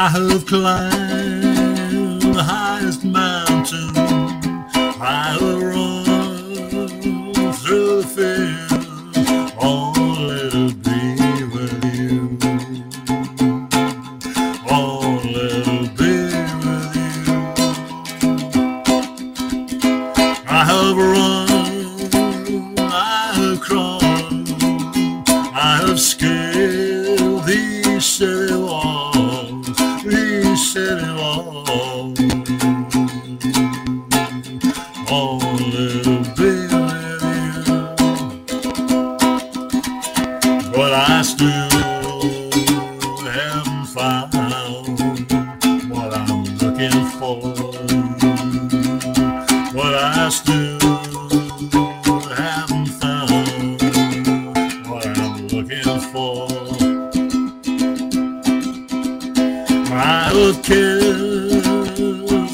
I have climbed the highest mountain. I have run through the fields. Let it be with you. Let it be with you. I have run, little with you, but I still haven't found what I'm looking for. But I still I have killed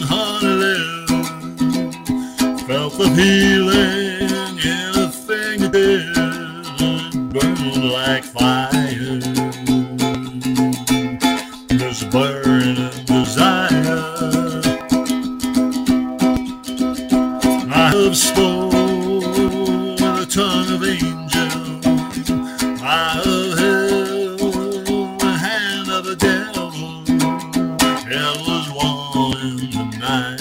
honey felt the healing in a fingertip burning like fire. A burning desire. I have spoken the tongue of angels. I Hell was in the night.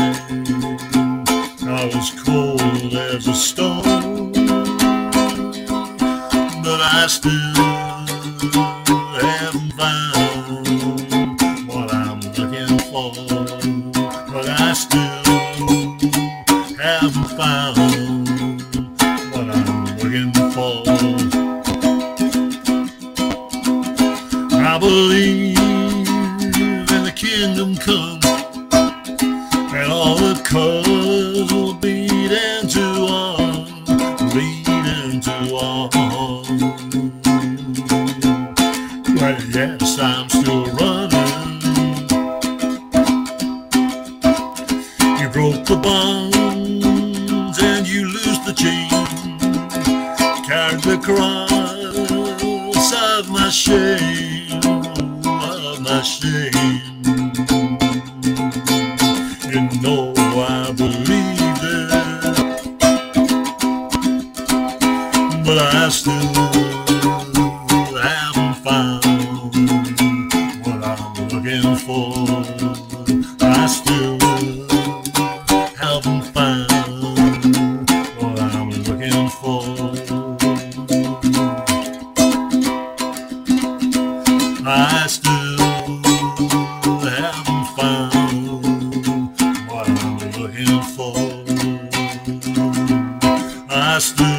I was cold as a stone, but I still haven't found what I'm looking for. But I still haven't found what I'm looking for. I believe kingdom come and all the colors will bleed into one, bleed into one. But yes, I'm still running. You broke the bonds and you lose the chain. Carried the cross of my shame, of my shame. You know I believe it, but I still. I still haven't found what I'm looking for. I still found what